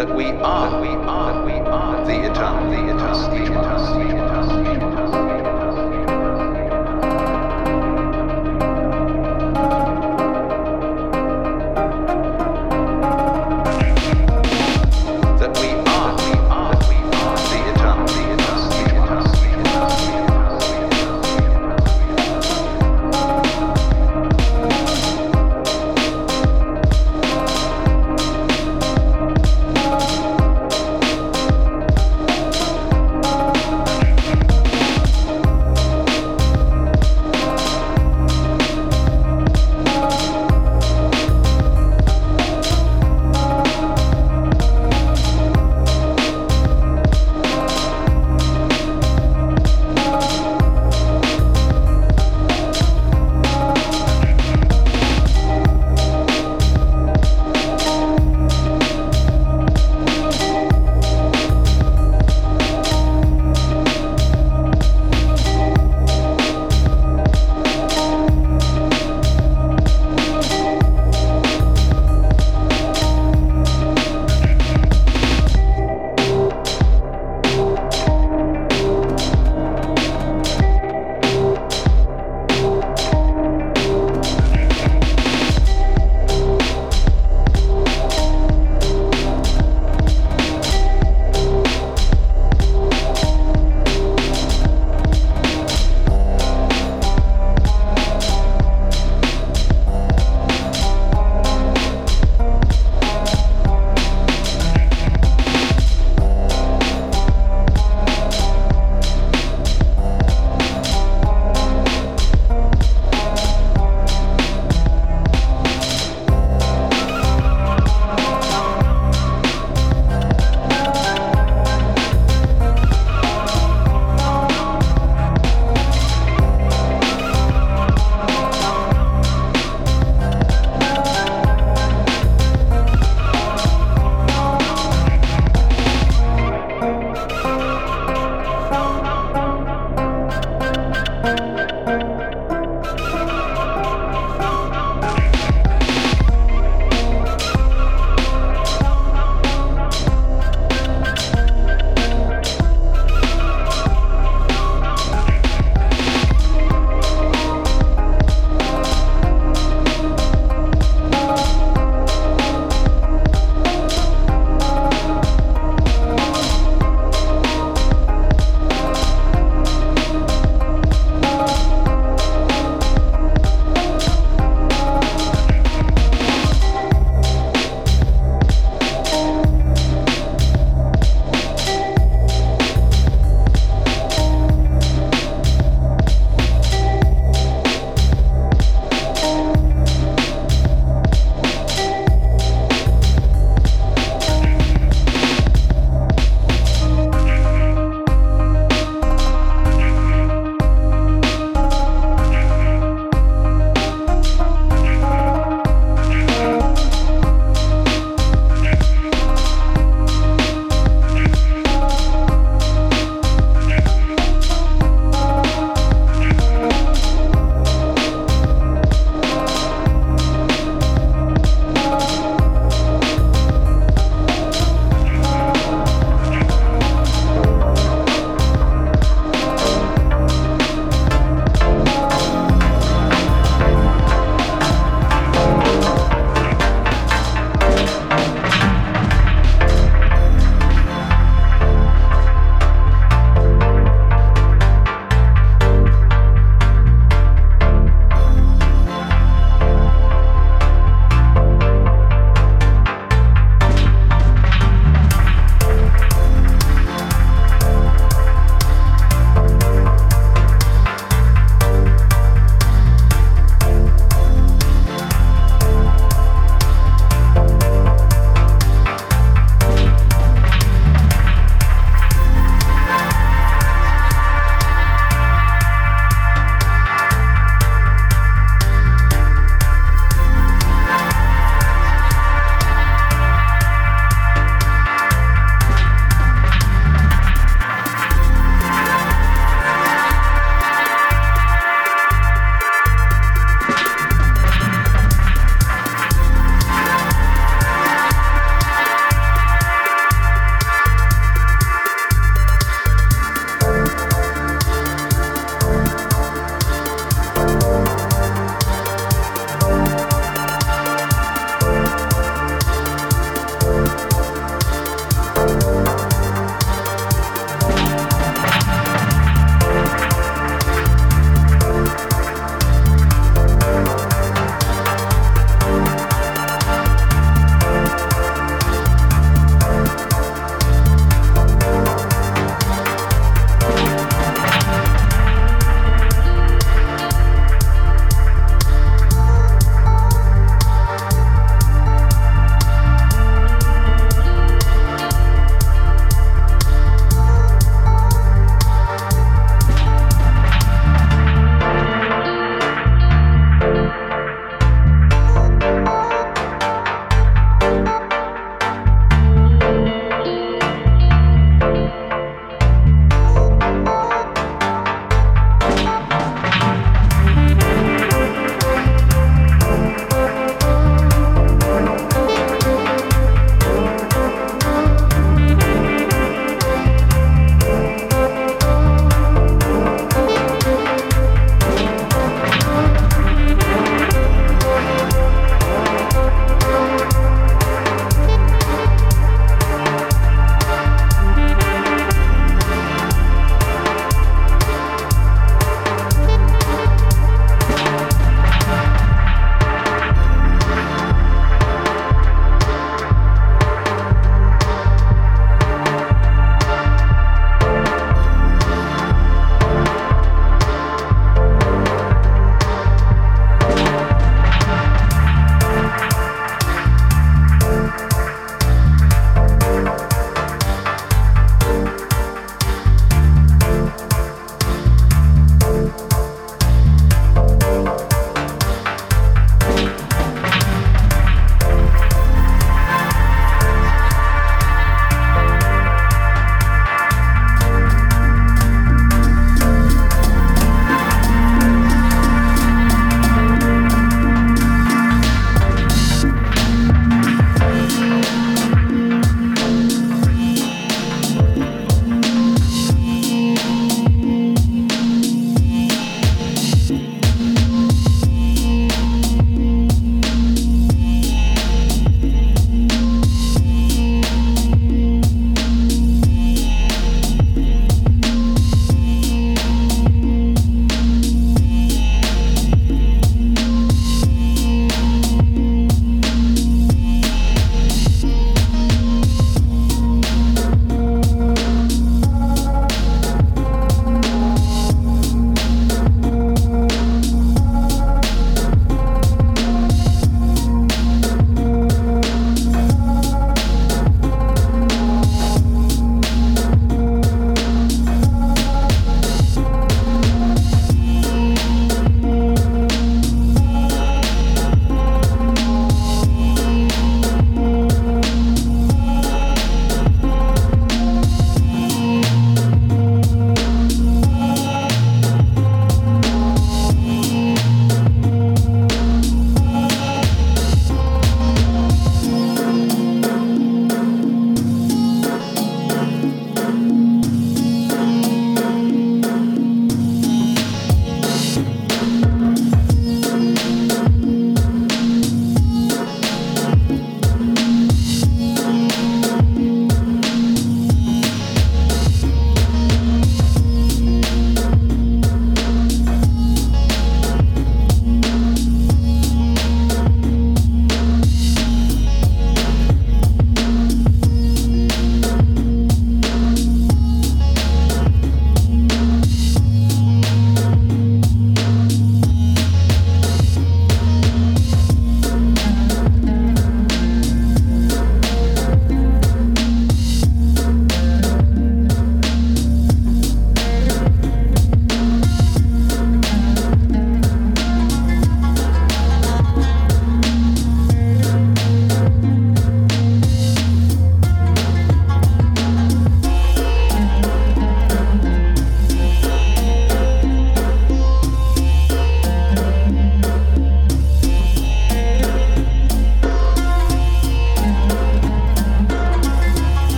that we are, we are, we are the eternal, the eternal, the eternal. The eternal.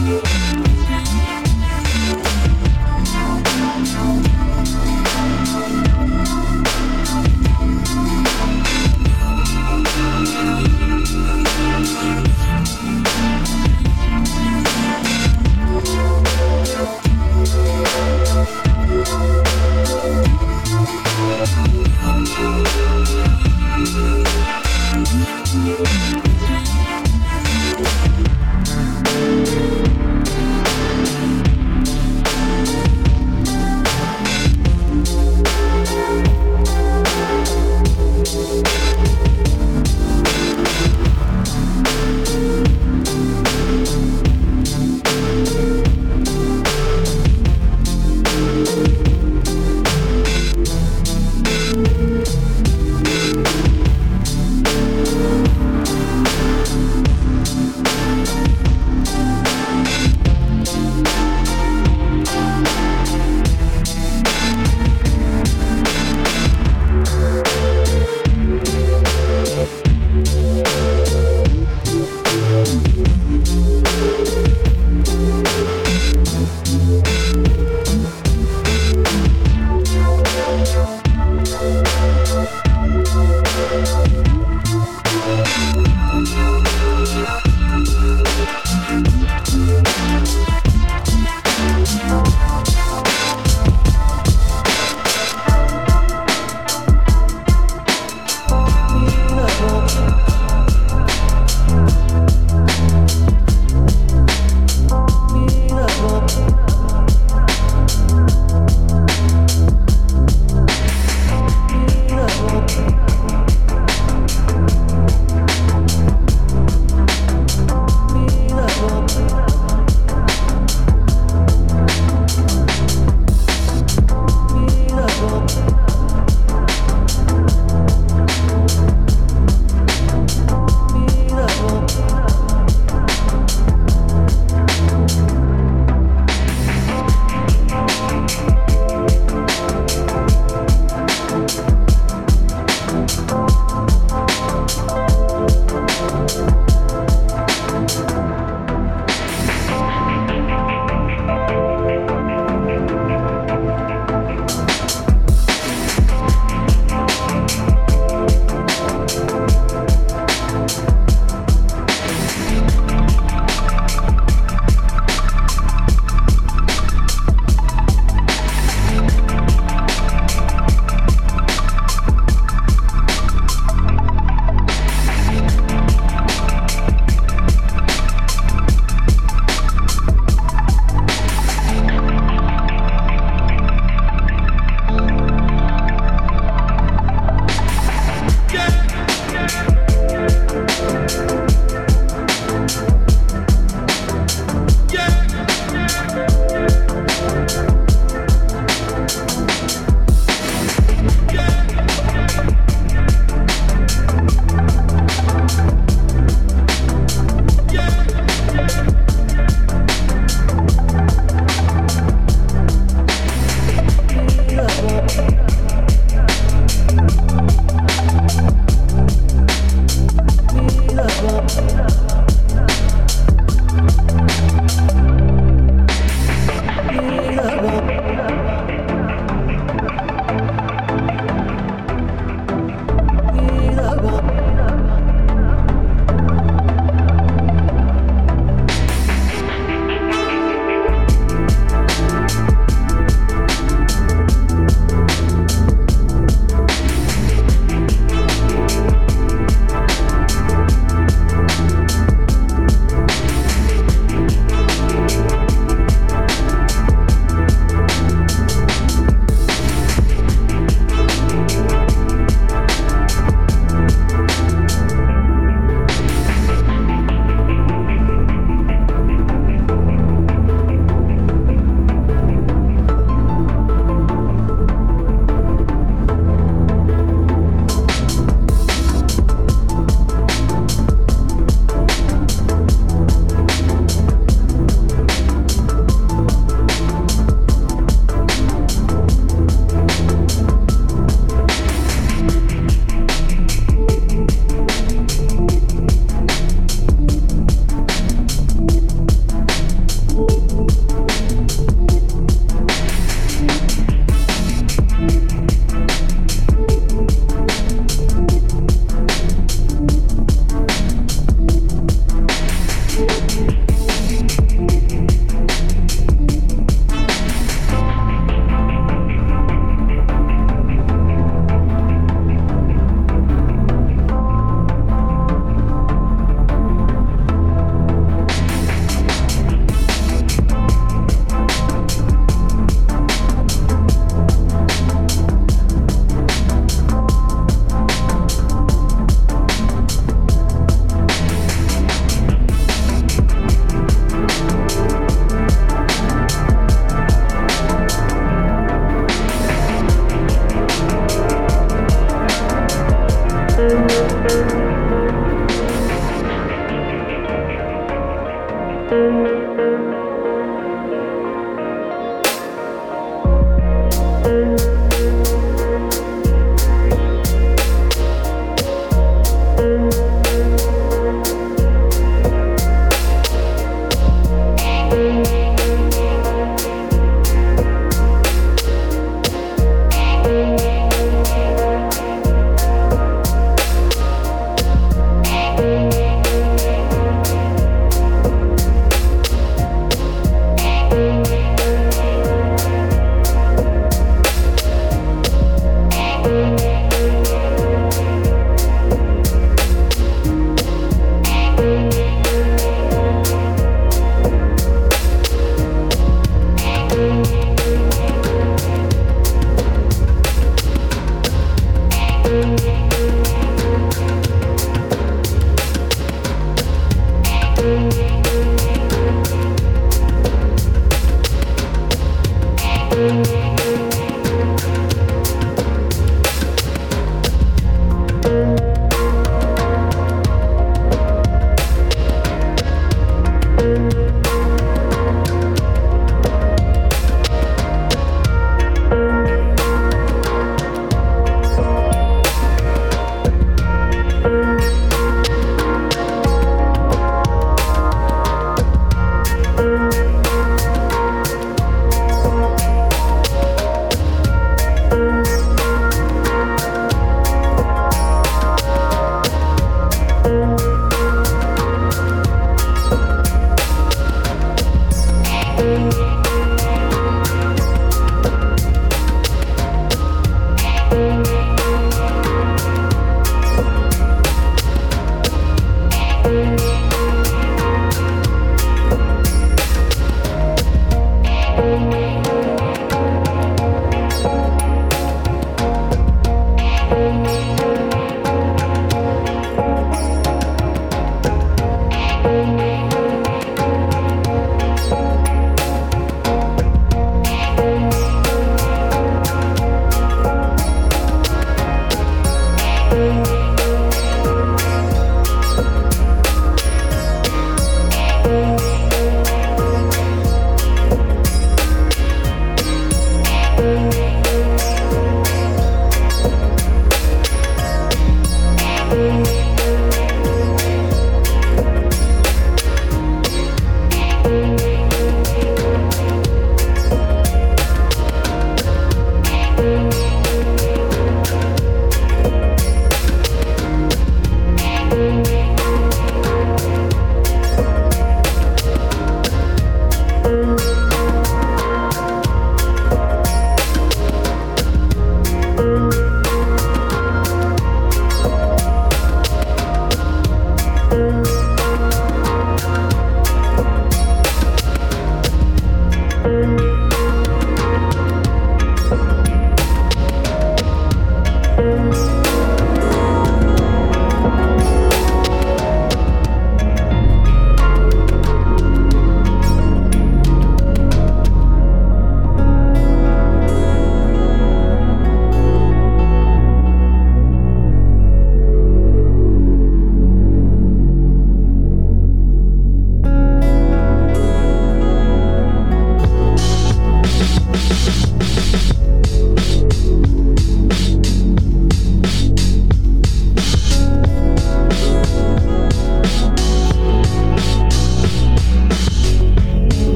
Thank